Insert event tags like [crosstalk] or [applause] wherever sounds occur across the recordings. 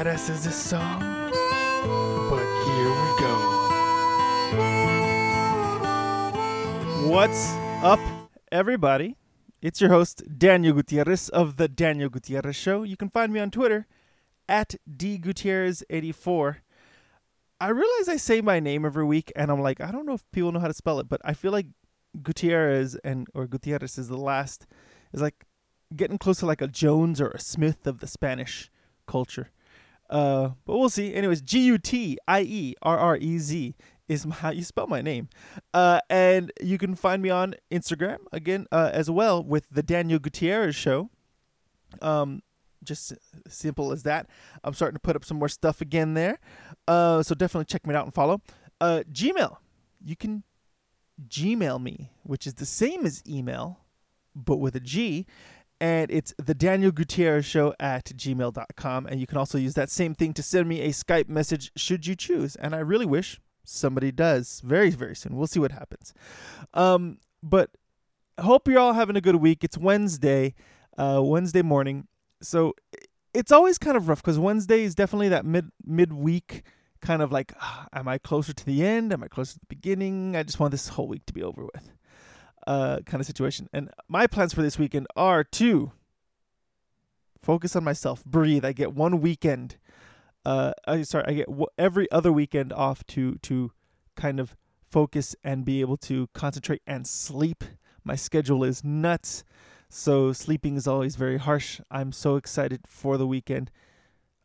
badass as this song, but here we go. What's up, everybody? It's your host, Daniel Gutierrez of The Daniel Gutierrez Show. You can find me on Twitter at dgutierrez84. I realize I say my name every week, and I'm like, I don't know if people know how to spell it, but I feel like Gutierrez and or Gutierrez is the last is like getting close to like a Jones or a Smith of the Spanish culture. Uh, but we'll see. Anyways, G U T I E R R E Z is how you spell my name. Uh, and you can find me on Instagram again uh, as well with the Daniel Gutierrez Show. Um, just simple as that. I'm starting to put up some more stuff again there. Uh, so definitely check me out and follow. Uh, Gmail, you can Gmail me, which is the same as email, but with a G. And it's the Daniel Gutierrez Show at gmail.com. And you can also use that same thing to send me a Skype message should you choose. And I really wish somebody does very, very soon. We'll see what happens. Um, but hope you're all having a good week. It's Wednesday, uh, Wednesday morning. So it's always kind of rough because Wednesday is definitely that mid midweek kind of like, ah, am I closer to the end? Am I closer to the beginning? I just want this whole week to be over with, uh, kind of situation. And my plans for this weekend are to focus on myself, breathe. I get one weekend. Uh, I sorry, I get w- every other weekend off to to kind of focus and be able to concentrate and sleep. My schedule is nuts. So sleeping is always very harsh. I'm so excited for the weekend.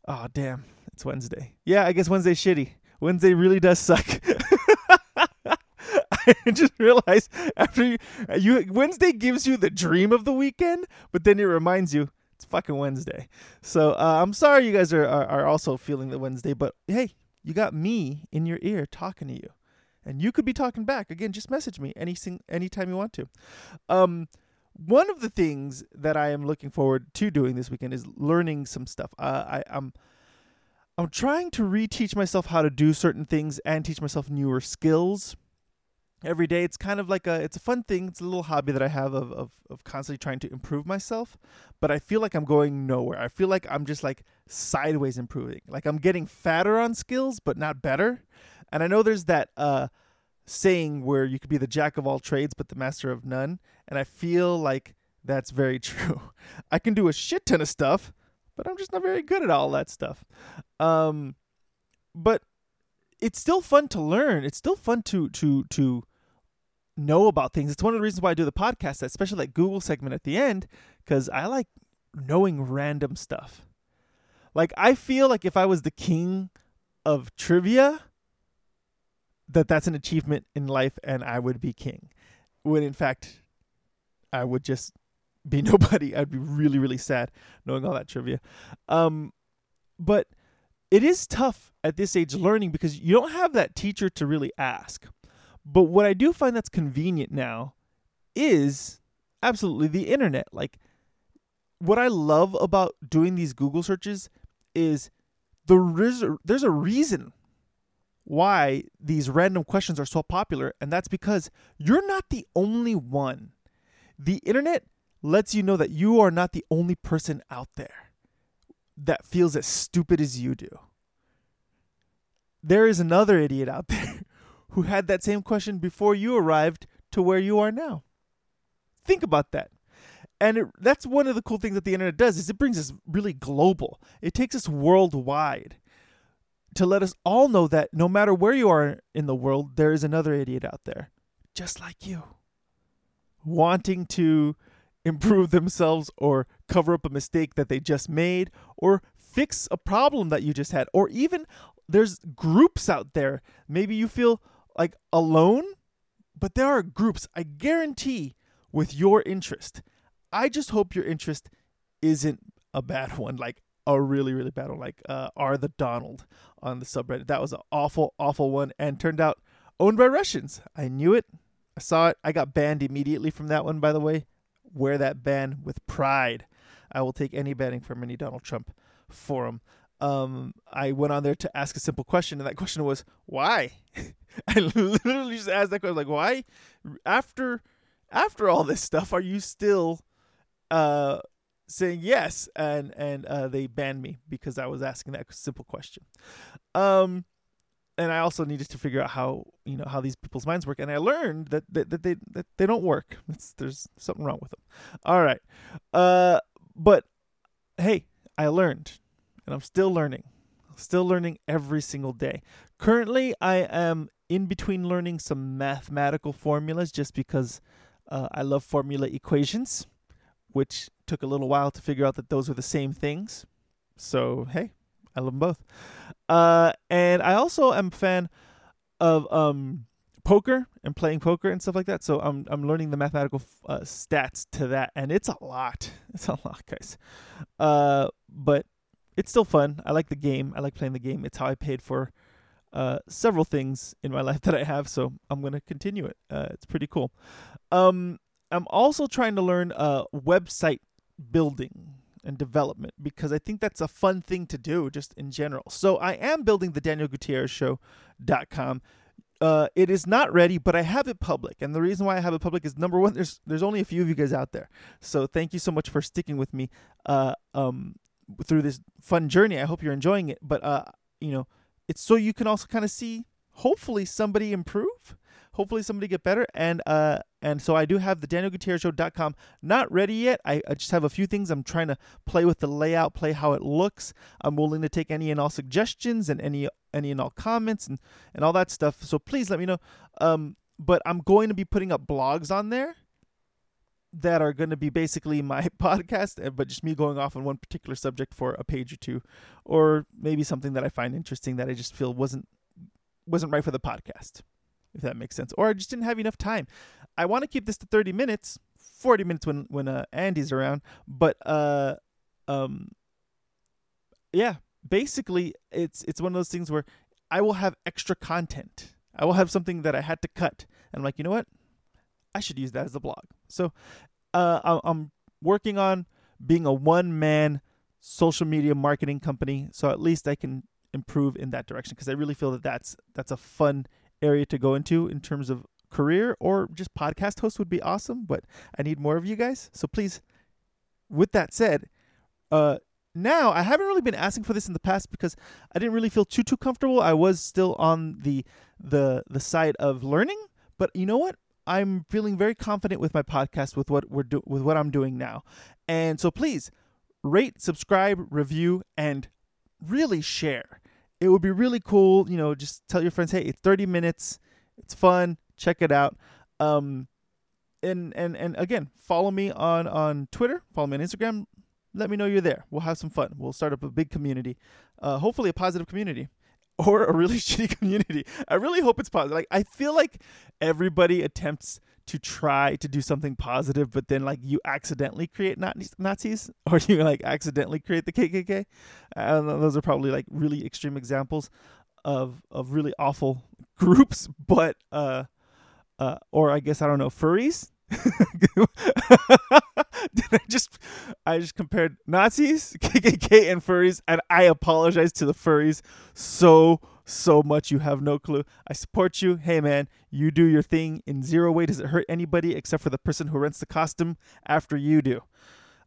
Oh damn, it's Wednesday. Yeah, I guess Wednesday's shitty. Wednesday really does suck. [laughs] I [laughs] just realized after you, you Wednesday gives you the dream of the weekend, but then it reminds you it's fucking Wednesday. So uh, I'm sorry you guys are, are are also feeling the Wednesday, but hey, you got me in your ear talking to you, and you could be talking back again. Just message me any anytime you want to. Um, one of the things that I am looking forward to doing this weekend is learning some stuff. Uh, I, I'm I'm trying to reteach myself how to do certain things and teach myself newer skills every day. It's kind of like a it's a fun thing. It's a little hobby that I have of of, of constantly trying to improve myself. But I feel like I'm going nowhere. I feel like I'm just like sideways improving. Like I'm getting fatter on skills, but not better. And I know there's that uh saying where you could be the jack of all trades but the master of none and i feel like that's very [laughs] true i can do a shit ton of stuff but i'm just not very good at all that stuff um but it's still fun to learn it's still fun to to to know about things it's one of the reasons why i do the podcast especially that google segment at the end because i like knowing random stuff like i feel like if i was the king of trivia that that's an achievement in life and I would be king. When in fact, I would just be [laughs] nobody. I'd be really, really sad knowing all that trivia. Um, but it is tough at this age learning because you don't have that teacher to really ask. But what I do find that's convenient now is absolutely the internet. Like, what I love about doing these Google searches is the there's a reason why these random questions are so popular, and that's because you're not the only one. The internet lets you know that you are not the only person out there that feels as stupid as you do. There is another idiot out [laughs] there who had that same question before you arrived to where you are now. Think about that. And it, that's one of the cool things that the internet does is it brings us really global. It takes us worldwide to let us all know that no matter where you are in the world, there is another idiot out there, just like you, wanting to improve themselves or cover up a mistake that they just made or fix a problem that you just had. Or even there's groups out there. Maybe you feel like alone, but there are groups, I guarantee, with your interest. I just hope your interest isn't a bad [laughs] one. Like a really really bad one like uh are the donald on the subreddit. That was an awful awful one and turned out owned by russians. I knew it. I saw it. I got banned immediately from that one by the way. Wear that ban with pride. I will take any banning from any donald trump forum. Um i went on there to ask a simple question and that question was why [laughs] [laughs] i literally just asked that question like why after after all this stuff are you still uh saying yes, and and uh, they banned me because I was asking that simple question. Um, and I also needed to figure out how you know how these people's minds work, and I learned that that, that they that they don't work. It's, there's something wrong with them. All right, uh, but hey, I learned, and I'm still learning, still learning every single day. Currently, I am in between learning some mathematical formulas just because uh, I love formula equations, which took a little while to figure out that those were the same things. So hey, I love them both. Uh, and I also am a fan of um, poker and playing poker and stuff like that. So I'm I'm learning the mathematical uh, stats to that, and it's a lot. [laughs] It's a lot, guys. Uh, but it's still fun. I like the game. I like playing the game. It's how I paid for uh, several things in my [laughs] life that I have, so I'm gonna continue it. Uh, it's pretty cool. Um, I'm also trying to learn uh, website building and development because I think that's a fun thing to do just in general. So I am building the Daniel Gutierrez Show.com. Uh, it is not ready, but I have it public, and the reason why I have it public is number one. There's there's only a few of you guys out there, so thank you so much for sticking with me uh, um, through this fun journey. I hope you're enjoying it. But uh, you know, it's so you can also kind of see, hopefully, somebody improve hopefully somebody get better and uh and so I do have the daniel gutierrez danielgutierrezshow.com not ready yet. I, I just have a few things I'm trying to play with the layout, play how it looks. I'm willing to take any and all suggestions and any any and all comments and and all that stuff. So please let me know. Um but I'm going to be putting up blogs on there that are going to be basically my [laughs] podcast, eh, but just me going off on one particular subject for a page or two, or maybe something that I find interesting that I just feel wasn't wasn't right for the podcast if that makes sense. Or I just didn't have enough time. I want to keep this to 30 minutes, 40 minutes when when uh, Andy's around, but uh um yeah, basically it's it's one of those things where I will have extra content. I will have something that I had to cut. And I'm like, "You know what? I should use that as a blog." So, uh I'm working on being a one man social media marketing company, so at least I can improve in that direction because I really feel that that's that's a fun area to go into in terms of career or just podcast host would be awesome, but I need more of you guys. So please, with that said, uh, now I haven't really been asking for this in the past because I didn't really feel too too comfortable. I was still on the the the side of learning, but you know what? I'm feeling very confident with my podcast with what we're do- with what I'm doing now. And so please rate, subscribe, review and really share it would be really cool. You know, just tell your friends, hey, it's 30 minutes. It's fun. Check it out. Um, and and and again, follow me on on Twitter. Follow me on Instagram. Let me know you're there. We'll have some fun. We'll start up a big community. Uh, hopefully, a positive community or a really [laughs] shitty community. I really hope it's positive. Like I feel like everybody attempts to try to do something positive, but then like you accidentally create Nazis [laughs] or you like accidentally create the KKK. And those are probably like really extreme examples of of really awful [laughs] groups, but uh, uh, or I guess I don't know furries. [laughs] Did I just I just compared Nazis, [laughs] KKK, and furries, and I apologize to the furries so so much you have no clue. I support you. Hey man, you do your thing. In zero way does it hurt anybody except for the person who rents the costume after you do.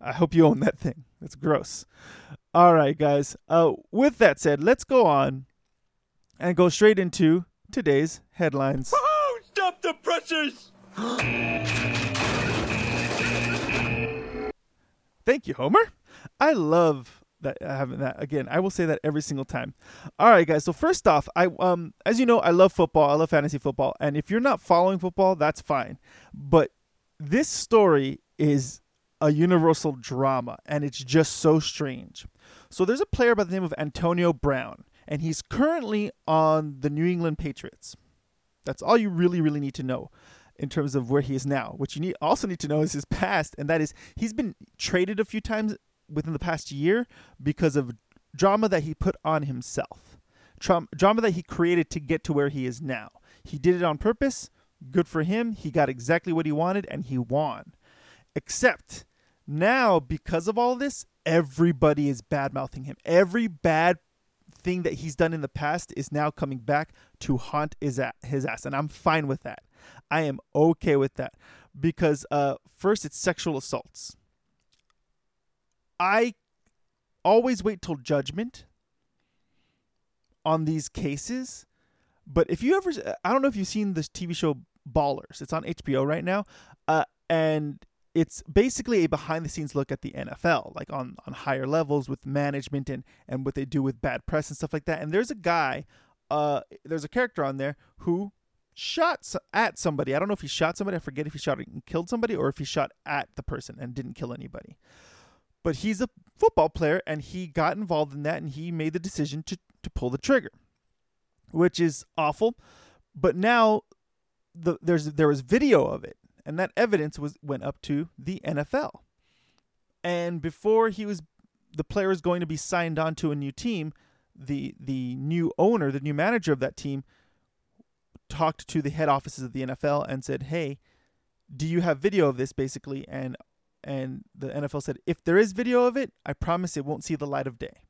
I hope you own that thing. That's gross. All right, guys. Uh, with that said, let's go on and go straight into today's headlines. Woo-hoo! Stop the presses! [gasps] [gasps] [gasps] [laughs] Thank you, Homer. I love that having that. Again i will say that every single time. All right guys. So first off i um as you know i love football. I love fantasy football. And if you're not following football that's fine. But this story is a universal drama and it's just so strange. So there's a player by the name of antonio brown and he's currently on the new england patriots. That's all you really really need to know in terms of where he is now. What you need also need to know is his past, and that is he's been traded a few times within the past year because of drama that he put on himself, drama that he created to get to where he is now. He did it on purpose. Good for him. He got exactly what he wanted and he won. Except now, because of all this, everybody is bad mouthing him. Every bad thing that he's done in the past is now coming back to haunt his ass. And I'm fine with that. I am okay with that because uh, first, it's sexual assaults I always wait till judgment on these cases. But if you ever, I don't know if you've seen this TV show Ballers. It's on HBO right now, uh, and it's basically a behind the scenes look at the NFL, like on on higher levels with management and and what they do with bad press and stuff like that. And there's a guy, uh, there's a character on there who shot at somebody. I don't know if he shot somebody. I forget if he shot and killed somebody or if he shot at the person and didn't kill anybody. But he's a football player and he got involved in that and he made the decision to to pull the trigger, which is awful. But now the there's there was video of it and that evidence was went up to the NFL. And before he was the player was going to be signed on to a new team, the the new owner, the new manager of that team talked to the head offices of the NFL and said, "Hey, do you have video of this basically?" And and the NFL said, "If there is video of it, I promise it won't see the light of day."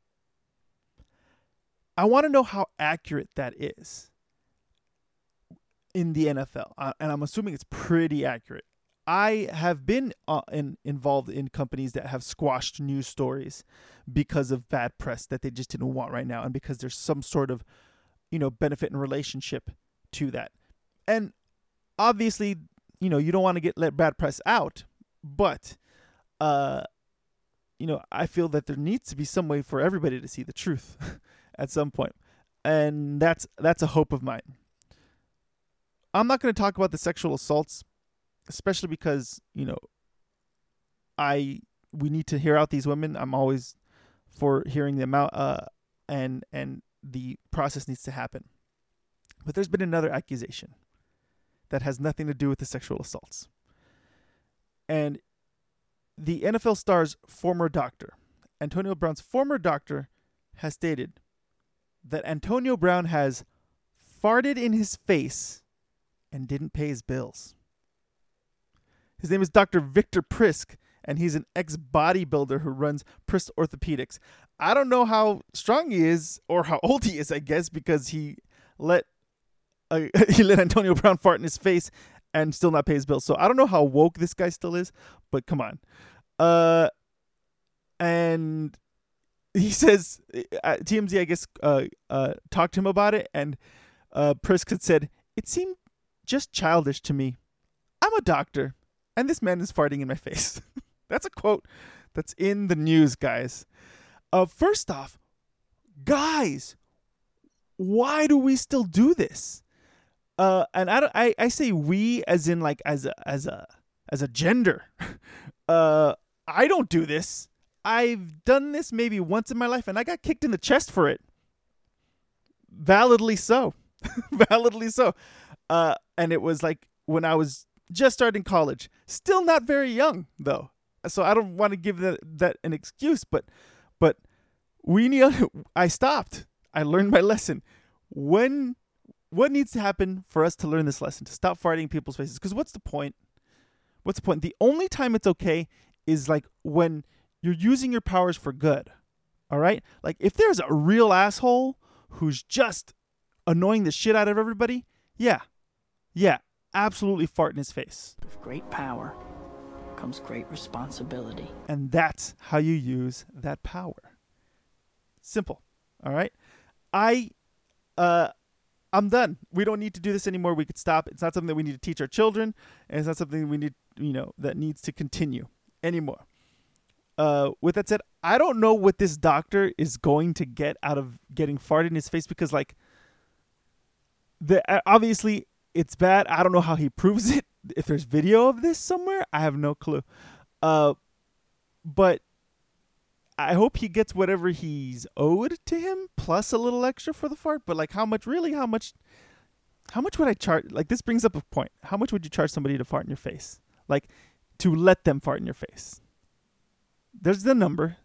I want to know how accurate that is in the NFL, uh, and I'm assuming it's pretty accurate. I have been uh, in, involved in companies that have squashed news stories because of bad press that they just didn't want right now, and because there's some sort of, you know, benefit and relationship to that. And obviously, you know, you don't want to get let bad press out, but, uh, you know, I feel that there needs to be some way for everybody to see the truth [laughs] at some point, and that's that's a hope of mine. I'm not going to talk about the sexual assaults, especially because you know, I we need to hear out these women. I'm always for hearing them out, uh, and and the process needs to happen. But there's been another accusation that has nothing to do with the sexual assaults, and the NFL star's former doctor, Antonio Brown's former doctor, has stated that Antonio Brown has farted in his face and didn't pay his bills. His name is Dr. Victor Prisk, and he's an ex bodybuilder who runs Prisk Orthopedics. I don't know how strong he is or how [laughs] old he is, I guess, because he let uh, [laughs] he let Antonio Brown fart in his face and still not pay his bills. So I don't know how woke this guy still is, but come on. Uh, and he [laughs] says uh, TMZ, I guess, uh, uh, talked to him about it, and uh, Prisk said it seemed just childish to me. I'm a doctor, and this man is farting in my [laughs] face. that's a quote that's in the news, guys. Uh, first off, guys, why do we still do this? Uh, and I, I, I say we as in like as a as a as a gender. [laughs] uh, I don't do this. I've done this maybe once in my life, and I got kicked in the chest for it. Validly so, [laughs] validly so. Uh, and it was like when I was just starting college, still not very young though. So I don't want to give that that an excuse, but but we need. I stopped. I learned my lesson. When what needs to happen for us to learn this lesson to stop farting in people's faces? Because what's the point? What's the point? The only time it's okay is like when you're using your powers for good. All right? Like if there's a real asshole who's just annoying the shit out of everybody, yeah, yeah, absolutely fart in his face. With great power comes great responsibility. And that's how you use that power. Simple. All right? I uh I'm done. We don't need to do this anymore. We could stop. It's not something that we need to teach our children, and it's not something we need, you know, that needs to continue anymore. Uh, with that said, I don't know what this doctor is going to get out of getting farted in his face because, like, the obviously it's bad. I don't know how he proves it. If there's video of this somewhere, I have no clue. Uh, but I hope he gets whatever he's owed to him plus a little extra for the fart. But like, how much? Really, how much? How much would I charge? Like, this brings up a point. How much would you charge somebody to fart in your face? Like, to let them fart in your face. There's the number.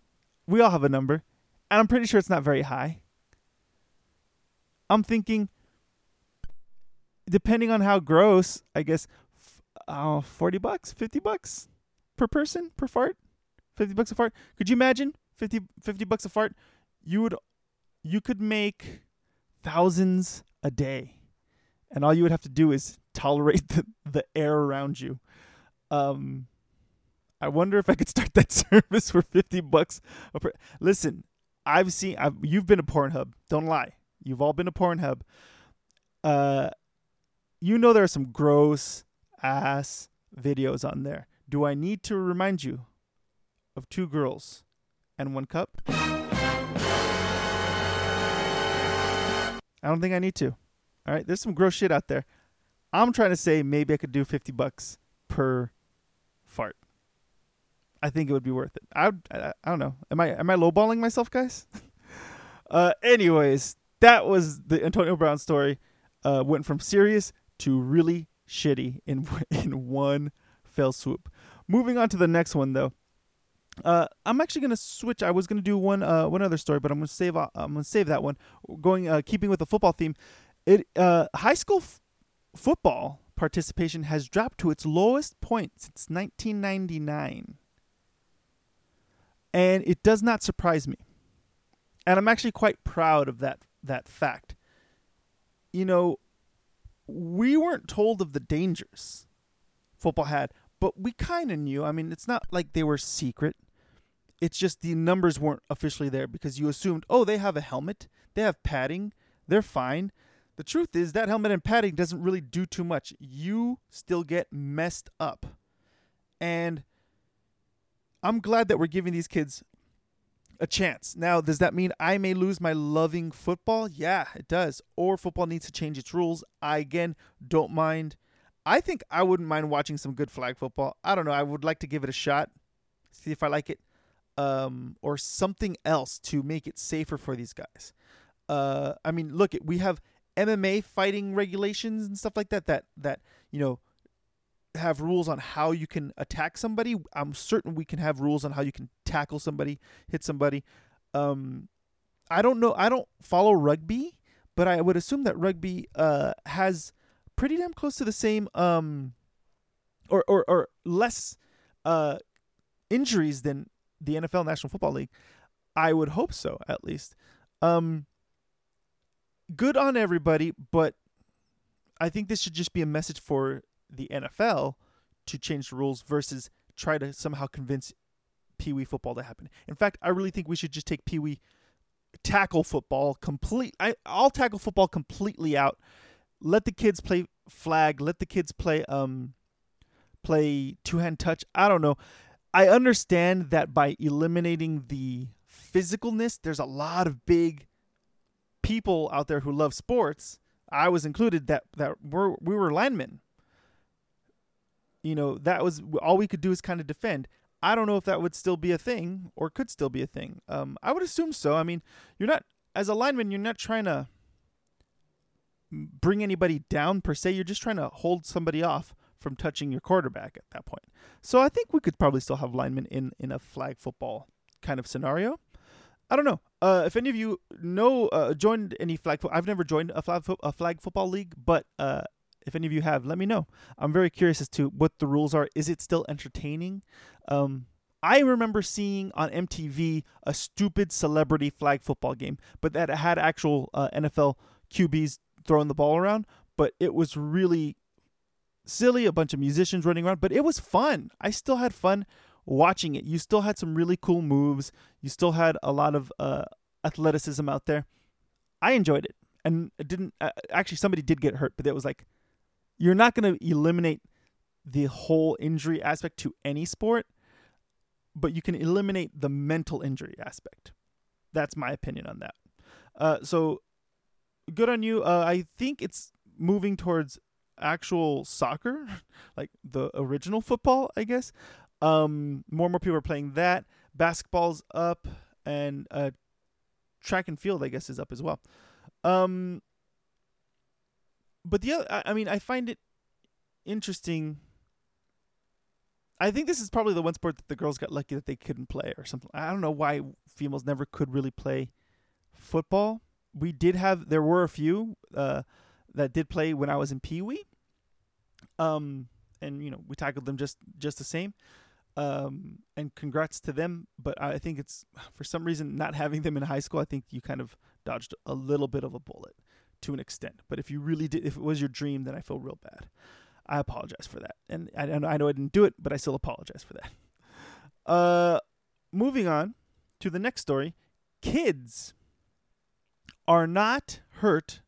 We all have a number, and I'm pretty sure it's not very high. I'm thinking depending on how gross, I guess, uh, 40 bucks, 50 bucks per person per fart. 50 bucks a fart. Could you imagine 50, 50 bucks a fart? You would, you could make thousands a day. And all you would have to do is tolerate [laughs] the, the air around you. Um, I wonder if I could start that [laughs] service for 50 bucks. a per- Listen, I've seen I've, you've been to Pornhub. Don't lie. You've all been to Pornhub. Uh you know there are some gross ass videos on there. Do I need to remind you of two girls and one cup? I don't think I need to. All right, there's some gross shit out there. I'm trying to say maybe I could do 50 bucks per fart. I think it would be worth it. I I, I don't know. Am I am I lowballing myself, guys? [laughs] uh anyways, that was the Antonio Brown story. Uh went from serious to really shitty in [laughs] in one fell swoop. Moving on to the next one though. Uh, I'm actually gonna switch. I was gonna do one uh one other story, but I'm gonna save uh, I'm gonna save that one. Going uh keeping with the football theme, it uh high school f- football participation has dropped to its lowest point since 1999, and it does not surprise me. And I'm actually quite proud of that that fact. You know, we weren't told of the dangers football had, but we kind of knew. I mean, it's not like they were secret. It's just the numbers weren't officially there because you assumed, oh, they have a helmet, they have padding, they're fine. The truth is that helmet and padding doesn't really do too much. You still get messed up. And I'm glad that we're giving these kids a chance. Now, does that mean I may lose my loving football? Yeah, it does. Or football needs to change its rules. I again don't mind. I think I wouldn't mind watching some good flag football. I don't know. I would like to give it a shot, see if I like it, um, or something else to make it safer for these guys. Uh, I mean, look, we have MMA fighting regulations and stuff like that. That that you know have rules on how you can attack somebody. I'm certain we can have rules on how you can tackle somebody, hit somebody. Um, I don't know. I don't follow rugby, but I would assume that rugby uh, has pretty damn close to the same um, or or or less uh, injuries than the NFL National Football League. I would hope so, at least. Um, good on everybody, but I think this should just be a message for the NFL to change the rules versus try to somehow convince Pee Wee football to happen. In fact, I really think we should just take Pee Wee tackle football complete. I, I'll tackle football completely out. Let the kids play flag. Let the kids play um play two hand touch. I don't know. I understand that by eliminating the physicalness, there's a lot of big people out there who love sports. I was included that that we're we were linemen you know, that was all we could do is kind of defend. I don't know if that would still be a thing or could still be a thing. Um, I would assume so. I mean, you're not as a lineman, you're not trying to bring anybody down per se. You're just trying to hold somebody off from touching your quarterback at that point. So I think we could probably still have linemen in in a flag football kind of scenario. I don't know. Uh, if any of you know uh, joined any flag, I've never joined a flag fo- a flag football league, but uh, if any of you have, let me know. I'm very curious as to what the rules are. Is it still entertaining? Um, I remember seeing on MTV a stupid celebrity flag football game, but that had actual uh, NFL QBs throwing the ball around. But it was really silly, a bunch of musicians running around, but it was fun. I still had fun watching it. You still had some really cool moves. You still had a lot of uh, athleticism out there. I enjoyed it, and it didn't uh, actually. Somebody did get hurt, but it was like you're not going to eliminate the whole injury aspect to any sport, but you can eliminate the mental injury aspect. That's my opinion on that. Uh, so good on you. Uh, I think it's moving towards actual soccer, [laughs] like the original football, I guess. Um, more and more people are playing that. Basketball's up, and uh, track and field, I guess, is up as well. Um, but the other, I, I mean, I find it interesting. I think this is probably the one sport that the girls got lucky that they couldn't play or something. I don't know why females never could really play football. We did have there were a few uh, that did play when I was in Pee Wee, um, and you know we tackled them just just the same. Um, and congrats to them. But I think it's for some reason not having them in high school. I think you kind of dodged a little bit of a bullet to an extent. But if you really did, if it was your dream, then I feel real bad. I apologize for that, and I, I know I didn't do it, but I still apologize for that. [laughs] Uh, moving on to the next story. Kids are not hurt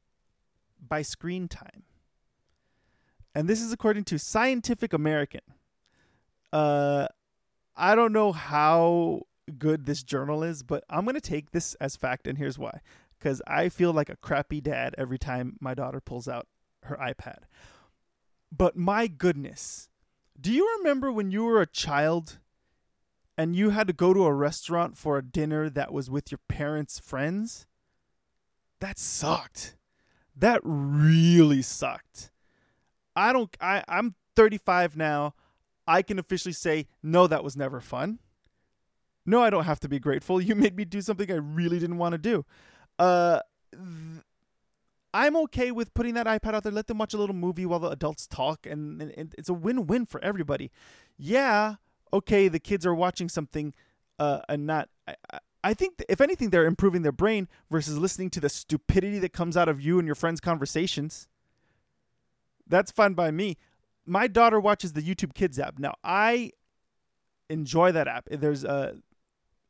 by screen time. And this is according to Scientific American. Uh, I don't know how good this journal is, but I'm going to take this as fact, and here's why. Because I feel like a crappy dad every time my daughter pulls out her iPad. But my goodness, do you remember when you were a child and you had to go to a restaurant for a dinner that was with your parents' friends? That sucked. That really sucked. I don't I I'm 35 now. I can officially say no that was never fun. No, I don't have to be grateful. [laughs] You made me do something I really didn't want to do. Uh th- I'm okay with putting that iPad out there. Let them watch a little movie while the adults talk, and, and, and it's a win-win for everybody. Yeah, okay, the kids are watching something, uh, and not. I, think if anything, they're improving their brain versus listening to the stupidity that comes out of you and your friends' conversations. That's fine by me. My daughter watches the YouTube Kids app. Now I enjoy that app. There's a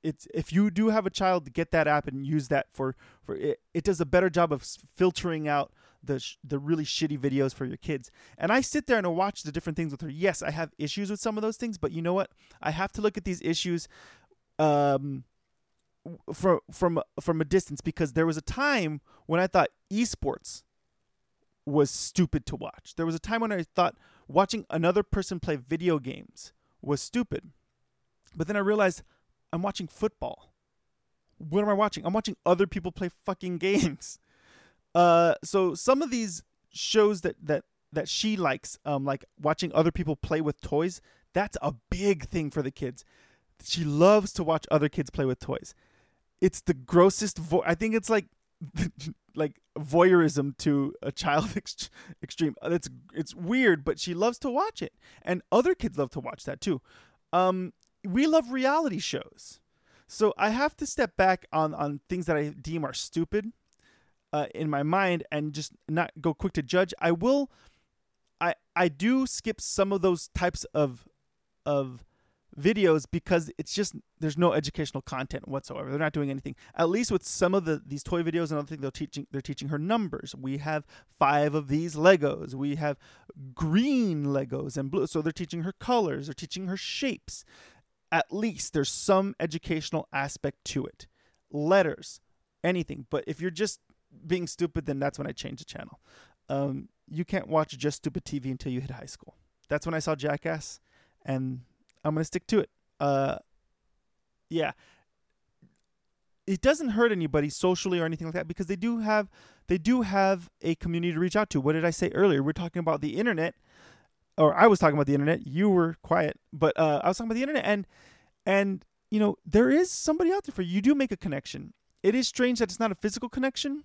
it's if you do have a child, get that app and use that for for it. It does a better job of filtering out the sh- the really shitty videos for your kids. And I sit there and I watch the different things with her. Yes, I have issues with some of those things, but you know what? I have to look at these issues um from from from a distance because there was a time when I thought esports was stupid to watch. There was a time when I thought watching another person play video games was stupid. But then I realized I'm watching football. What am I watching? I'm watching other people play fucking games. [laughs] Uh, so some of these shows that that that she likes, um, like watching other people play with toys, that's a big thing for the kids. She loves to watch other kids play with toys. It's the grossest. Vo- I think it's like [laughs] like voyeurism to a child [laughs] ex- extreme. It's it's weird, but she loves to watch it, and other kids love to watch that too. Um, we love reality shows. So I have to step back on on things that I deem are stupid uh, in my mind and just not go quick to judge. I will I I do skip some of those types of of videos because it's just there's no educational content whatsoever. They're not doing anything. At least with some of the these toy videos and other things, they're teaching they're teaching her numbers. We have five of these Legos. We have green Legos and blue. So they're teaching her colors. They're teaching her shapes at least there's some educational aspect to it. Letters, anything. But if you're just being stupid, then that's when I change the channel. Um, you can't watch just stupid TV until you hit high school. That's when I saw Jackass, and I'm gonna stick to it. Uh, yeah, it doesn't hurt anybody socially or anything like that because they do have they do have a community to reach out to. What did I say earlier? We're talking about the internet or I was talking about the internet. You were quiet, but uh, I was talking about the internet, and and you know there is somebody out there for you. You do make a connection. It is strange that it's not a physical connection,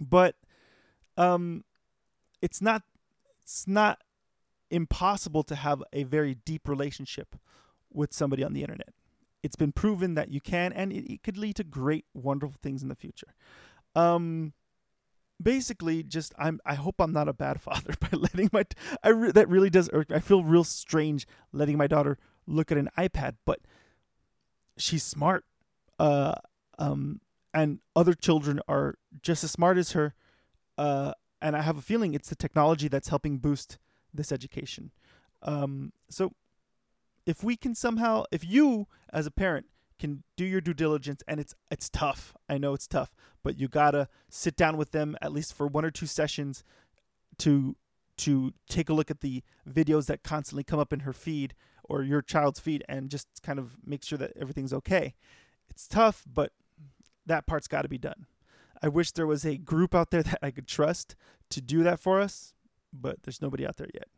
but um, it's not it's not impossible to have a very deep relationship with somebody on the internet. It's been proven that you can, and it, it could lead to great, wonderful things in the future. Um, basically just I'm I hope I'm not a bad [laughs] father by letting my I re, that really does irk I feel real strange letting my daughter look at an iPad but she's smart uh um and other children are just as smart as her uh and I have a feeling it's the technology that's helping boost this education um so if we can somehow if you as a parent can do your due diligence and it's it's tough. I know it's tough, but you got to sit down with them at least for one or two sessions to to take a look at the videos that constantly come up in her feed or your child's feed and just kind of make sure that everything's okay. It's tough, but that part's got to be done. I wish there was a group out there that I could trust to do that for us, but there's nobody out there yet.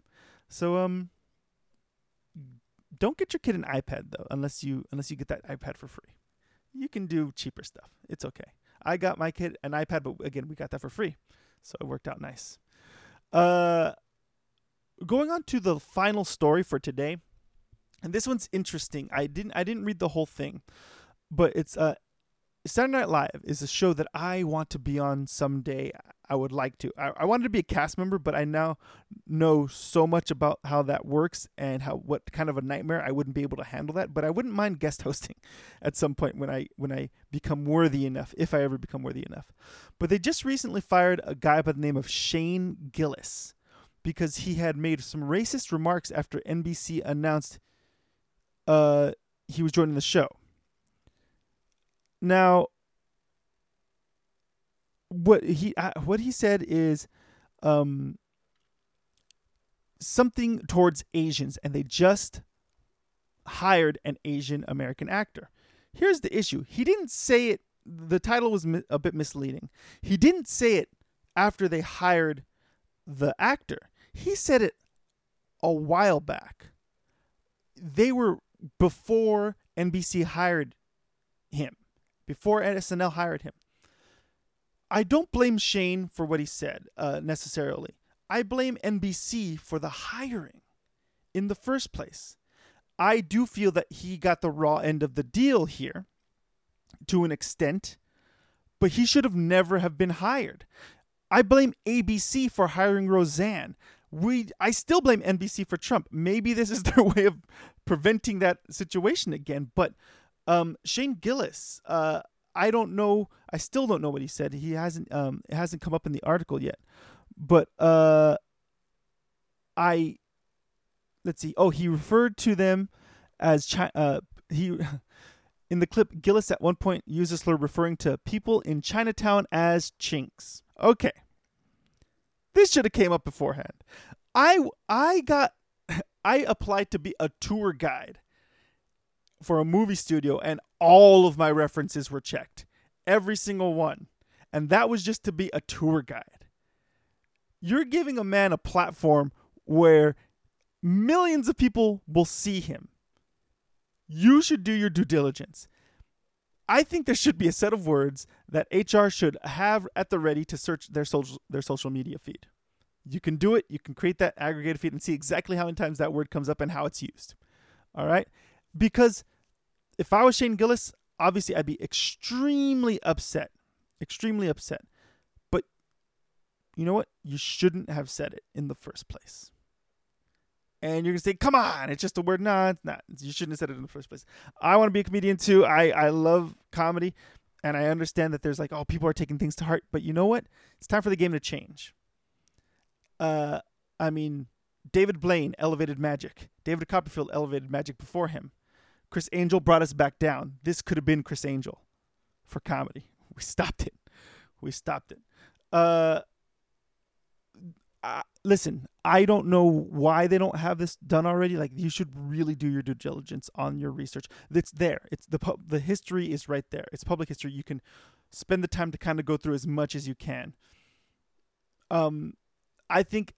So um don't get your kid an iPad though, unless you unless you get that iPad for free. You can do cheaper stuff. It's okay. I got my kid an iPad, but again, we got that for free, so it worked out nice. Uh, going on to the final story for today, and this one's interesting. I didn't I didn't read the whole thing, but it's uh Saturday Night Live is a show that I want to be on someday. I would like to. I, I wanted to be a cast member, but I now know so much about how that works and how what kind of a nightmare I wouldn't be able to handle that. But I wouldn't mind guest [laughs] hosting at some point when I when I become worthy enough, if I ever become worthy enough. But they just recently fired a guy by the name of Shane Gillis because he had made some racist remarks after NBC announced uh he was joining the show. Now, what he uh, what he said is um something towards Asians and they just hired an Asian American actor. Here's the issue. He didn't say it the title was mi- a bit misleading. He didn't say it after they hired the actor. He said it a while back. They were before NBC hired him, before SNL hired him. I don't blame Shane for what he said uh, necessarily. I blame NBC for the hiring in the first place. I do feel that he got the raw end of the deal here to an extent, but he should have never have been hired. I blame ABC for hiring Roseanne. We I still blame NBC for Trump. Maybe this is [laughs] their way of preventing that situation again, but um, Shane Gillis, uh, I don't know. I still don't know what he said. He hasn't. Um, it hasn't come up in the article yet. But uh, I let's see. Oh, he referred to them as Chi- uh, he [laughs] in the clip. Gillis at one point uses slur referring to people in Chinatown as chinks. Okay, this should have came up beforehand. I I got [laughs] I applied to be a tour guide for a movie studio and all of my references were checked. Every single one. And that was just to be a tour guide. You're giving a man a platform where millions of people will see him. You should do your due diligence. I think there should be a set of words that HR should have at the ready to search their social their social media feed. You can do it. You can create that aggregated feed and see exactly how many times that word comes up and how it's used. All right? Because if I was Shane Gillis, obviously I'd be extremely upset. Extremely upset. But you know what? You shouldn't have said it in the first place. And you're gonna say, "Come on, it's just a word." No, it's not. You shouldn't have said it in the first place. I want to be a comedian too. I I love comedy, and I understand that there's like, oh, people are taking things to heart. But you know what? It's time for the game to change. Uh, I mean, David Blaine elevated magic. David Copperfield elevated magic before him. Criss Angel brought us back down. This could have been Criss Angel for comedy. We stopped it. We stopped it. Uh, listen, I don't know why they don't have this done already. Like you should really do your due diligence on your research. It's there. It's the the history is right there. It's public history. You can spend the time to kind of go through as much as you can. Um, I think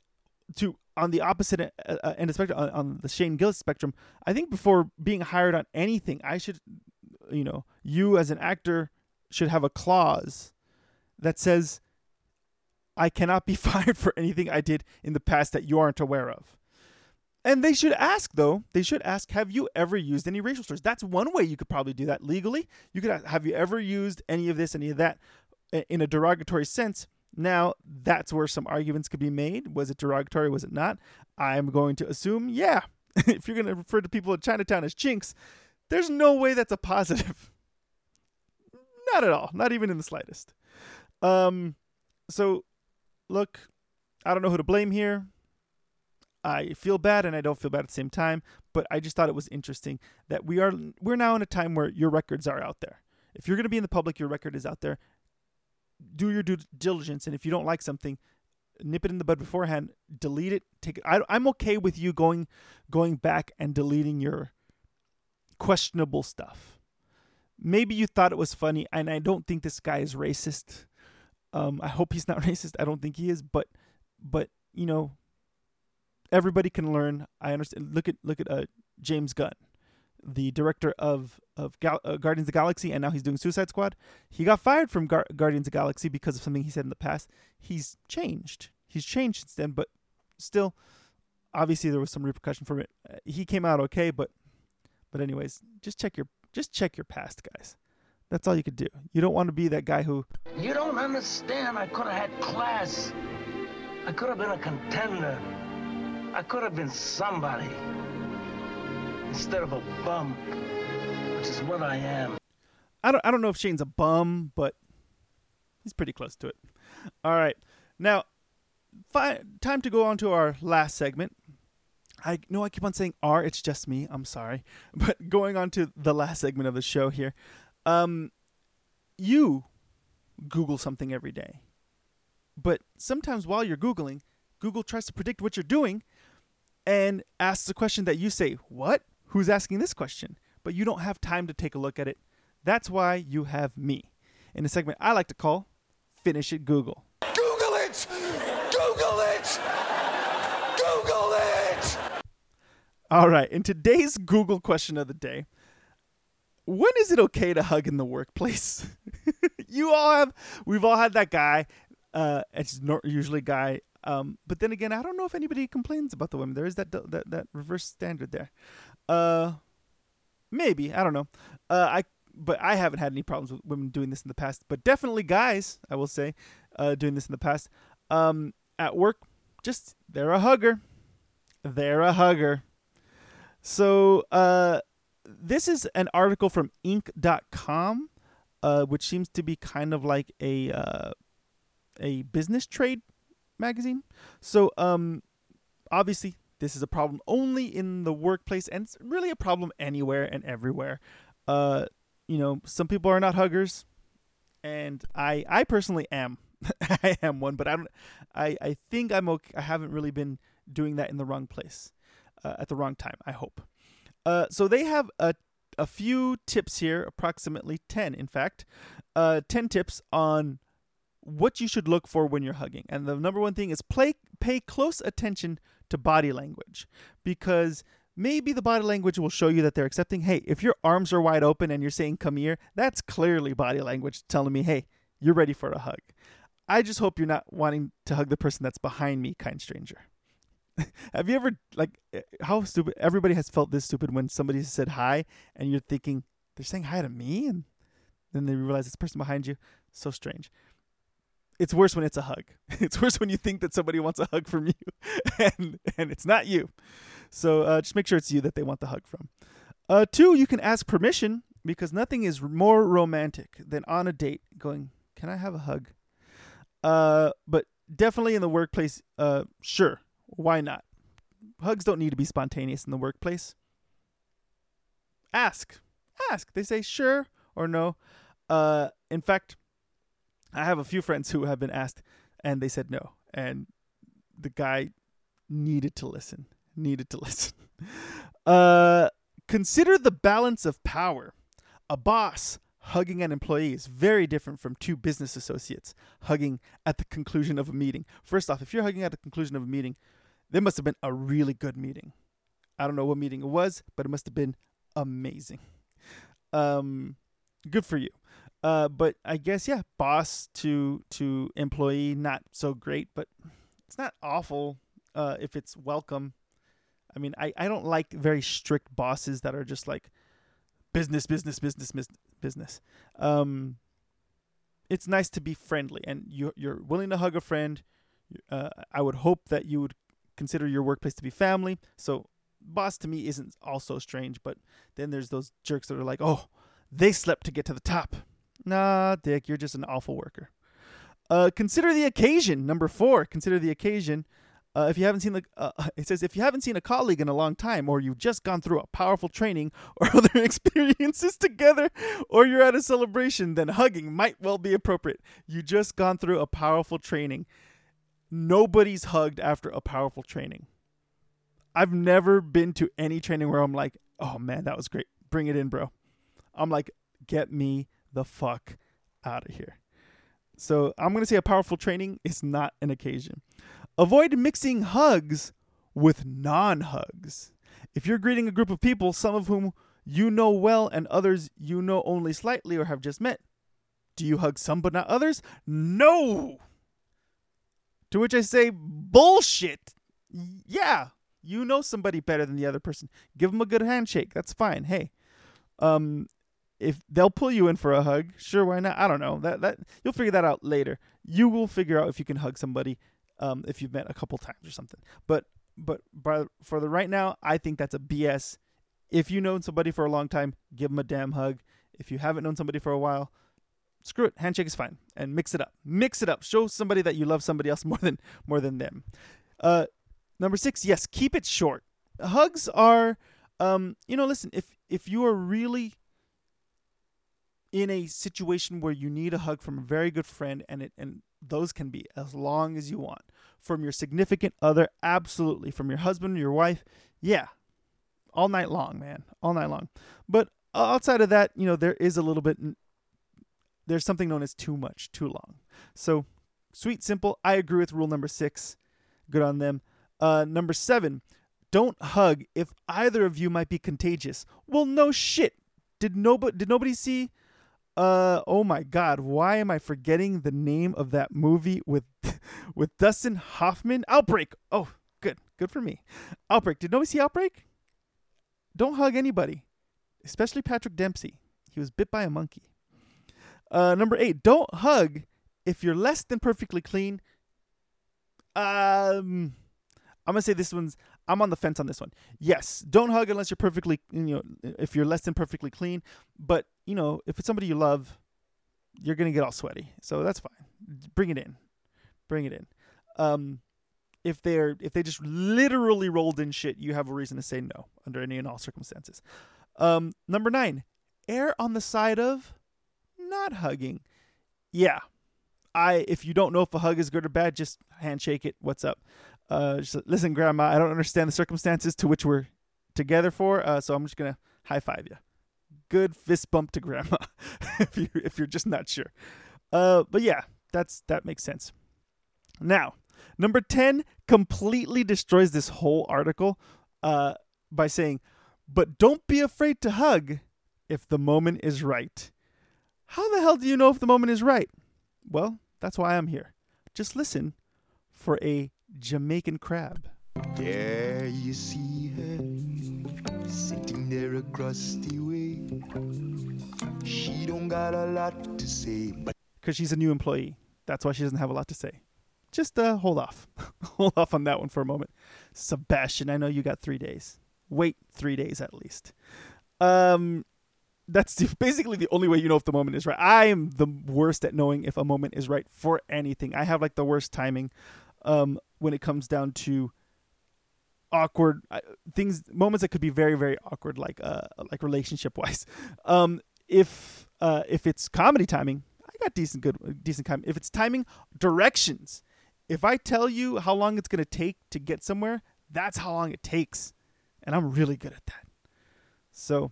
to on the opposite uh, uh, end of spectrum, on, the Shane Gillis spectrum, I think before being hired on anything, I should, you know, you as an actor should have a clause that says, I cannot be [laughs] fired for anything I did in the past that you aren't aware of. And they should ask, though, they should ask, have you ever used any racial slurs? That's one way you could probably do that legally. You could have you ever used any of this, any of that in a derogatory sense? Now, that's where some arguments could be made. Was it derogatory? Was it not? I'm going to assume, yeah. [laughs] if you're going to refer to people in Chinatown as chinks, there's no way that's a positive. [laughs] not at all. Not even in the slightest. Um, so, look, I don't know who to blame here. I feel bad and I don't feel bad at the same time, but I just thought it was interesting that we are we're now in a time where your records are out there. If you're going to be in the public, your record is out there do your due diligence, and if you don't like something, nip it in the bud beforehand. Delete it. Take it. I, I'm okay with you going going back and deleting your questionable stuff. Maybe you thought it was funny, and I don't think this guy is racist. Um, I hope he's not [laughs] racist. I don't think he is, but but you know, everybody can learn. I understand. Look at look at uh, James Gunn the director of of Gal- uh, Guardians of the Galaxy, and now he's doing Suicide Squad. He got fired from Gar- Guardians of the Galaxy because of something he said in the past. He's changed. He's changed since then, but still, obviously there was some repercussion from it. Uh, he came out okay, but but anyways, just check your just check your past, guys. That's all you could do. You don't want to be that guy who You don't understand. I could have had class. I could have been a contender. I could have been somebody. Instead of a bum, which is what I am. I don't I don't know if Shane's a bum, but he's pretty close to it. All right. Now, fi- time to go on to our last segment. I know I keep on saying R, it's just me. I'm sorry. [laughs] But going on to the last segment of the show here. Um you Google something every day. But sometimes while you're Googling, Google tries to predict what you're doing and asks a question that you say, What? Who's asking this question? But you don't have time to take a look at it. That's why you have me in a segment I like to call Finish It Google. Google it! Google it! Google it! All right, in today's Google question of the day, when is it okay to hug in the workplace? [laughs] you all have, we've all had that guy. Uh, it's usually guy. Um, but then again, I don't know if anybody complains about the women. There is that that that reverse standard there. Uh, maybe I don't know. Uh, I but I haven't had any problems with women doing this in the past. But definitely guys, I will say, uh, doing this in the past. Um, at work, just they're a hugger. They're a hugger. So uh, this is an article from Inc.com, uh, which seems to be kind of like a uh, a business trade magazine. So um, obviously this is a problem only in the workplace, and it's really a problem anywhere and everywhere. Uh, you know, some people are not huggers, and I I personally am. [laughs] I am one, but I don't. I I think I'm okay. I haven't really been doing that in the wrong place, uh, at the wrong time. I hope. Uh, so they have a a few tips here, approximately ten, in fact, uh, ten tips on what you should look for when you're hugging. And the number one thing is play pay close attention to body language because maybe the body language will show you that they're accepting. Hey, if your arms are wide open and you're saying come here, that's clearly body language telling me, hey, you're ready for a hug. I just hope you're not wanting to hug the person that's behind me, kind stranger. [laughs] Have you ever like eh, how stupid everybody has felt this stupid when somebody said hi and you're thinking they're saying hi to me and then they realize it's person behind you. So strange. It's worse when it's a hug. [laughs] It's worse when you think that somebody wants a hug from you [laughs] and and it's not you. So uh, just make sure it's you that they want the hug from. Uh, two, you can ask permission because nothing is more romantic than on a date going, "Can I have a hug?" Uh, but definitely in the workplace, uh, sure, why not? Hugs don't need to be spontaneous in the workplace. Ask, ask. They say sure or no. Uh, in fact, I have a few friends who have been asked, and they said no, and the guy needed to listen needed to [laughs] listen. Uh, consider the balance of power. A boss hugging an employee is very different from two business associates hugging at the conclusion of a meeting. First off, if you're hugging at the conclusion of a meeting, there must have been a really good meeting. I don't know what meeting it was, but it must have been amazing. Um, good for you. Uh, but I guess yeah, boss to to employee, not so great, but it's not awful uh, if it's welcome I mean, I, I don't like very strict bosses that are just like business, business, business, business. Um, it's nice to be friendly, and you you're willing to hug a friend. Uh, I would hope that you would consider your workplace to be family. So, boss to me isn't also strange, but then there's those jerks that are like, oh, they slept to get to the top. Nah, Dick, you're just an awful worker. Uh, consider the occasion. Number four, consider the occasion. Uh, if you haven't seen the, uh, [laughs] it says if you haven't seen a colleague in a long time, or you've just gone through a powerful training [laughs] or other experiences together, or you're at a celebration, then hugging might well be appropriate. You just gone through a powerful training. Nobody's hugged after a powerful training. I've never been to any training where I'm like, oh man, that was great. Bring it in, bro. I'm like, get me the fuck out of here. So I'm going to say a powerful training is not an occasion. Avoid mixing hugs with non hugs. If you're greeting a group of people, some of whom you know well and others you know only slightly or have just met, do you hug some but not others? No! To which I say, bullshit! Yeah, you know somebody better than the other person. Give them a good handshake. That's fine. Hey, um, if they'll pull you in for a hug, sure, why not? I don't know. That that you'll figure that out later. You will figure out if you can hug somebody um, if you've met a couple times or something. But but for the right now, I think that's a BS. If you known somebody for a long time, give them a damn hug. If you haven't known somebody for a while, screw it. Handshake is fine, and mix it up. Mix it up. Show somebody that you love somebody else [laughs] more than more than them. Uh, number six, yes, keep it short. Hugs are, um, you know, listen. If if you are really in a situation where you need a hug from a very good friend, and it and those can be as long as you want from your significant other, absolutely from your husband your wife, yeah, all night long, man, all night long. But outside of that, you know, there is a little bit. There's something known as too much, too long. So, sweet, simple. I agree with rule number six. Good on them. Uh, number seven, don't hug if either of you might be contagious. Well, no shit. Did nobody did nobody see uh oh my god, why am I forgetting the name of that movie with [laughs] with Dustin Hoffman? Outbreak. Oh, good. Good for me. Outbreak. Did nobody see Outbreak? Don't hug anybody, especially Patrick Dempsey. He was bit by a monkey. Uh number 8, don't hug if you're less than perfectly clean. Um I'm to say this one's I'm on the fence on this one. Yes, don't hug unless you're perfectly, you know, if you're less than perfectly clean. But you know, if it's somebody you love, you're gonna get all sweaty, so that's fine. Bring it in, bring it in. Um, if they're if they just literally rolled in shit, you have a reason to say no under any and all circumstances. Um, number nine, err on the side of not hugging. Yeah, I if you don't know if a hug is good or bad, just handshake it. What's up? Uh, just, listen, Grandma, I don't understand the circumstances to which we're together for, uh, so I'm just gonna high five you. Good fist bump to Grandma, [laughs] if you if you're just not sure. Uh, but yeah, that's that makes sense. Now, number ten completely destroys this whole article uh, by saying, "But don't be afraid to hug if the moment is right." How the hell do you know if the moment is right? Well, that's why I'm here. Just listen for a Jamaican crab. There you see her sitting there across the way. She don't got a lot to say, but Because she's a new employee. That's why she doesn't have a lot to say. Just uh, hold off. [laughs] hold off on that one for a moment. Sebastian, I know you got three days. Wait three days at least. Um, that's the- [laughs] basically the only way you know if the moment is right. I am the worst at knowing if a moment is right for anything. I have like the worst timing um, when it comes down to awkward uh, things, moments that could be very, very awkward, like uh, like relationship wise. [laughs] Um, if uh, if it's comedy timing, I got decent good decent time. If it's timing, directions. If I tell you how long it's gonna take to get somewhere, that's how long it takes, and I'm really good at that. So,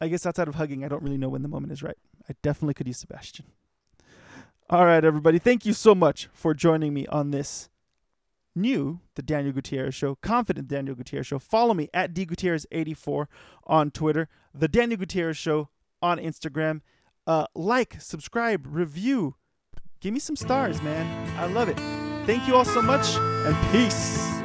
I guess outside of hugging, I don't really know when the moment is right. I definitely could use Sebastian. All right, everybody. Thank you so much for joining me on this new The Daniel Gutierrez Show, Confident Daniel Gutierrez Show. Follow me at dgutierrez84 on Twitter, The Daniel Gutierrez Show on Instagram. Uh, like, subscribe, review. Give me some stars, man. I love it. Thank you all so much, and peace.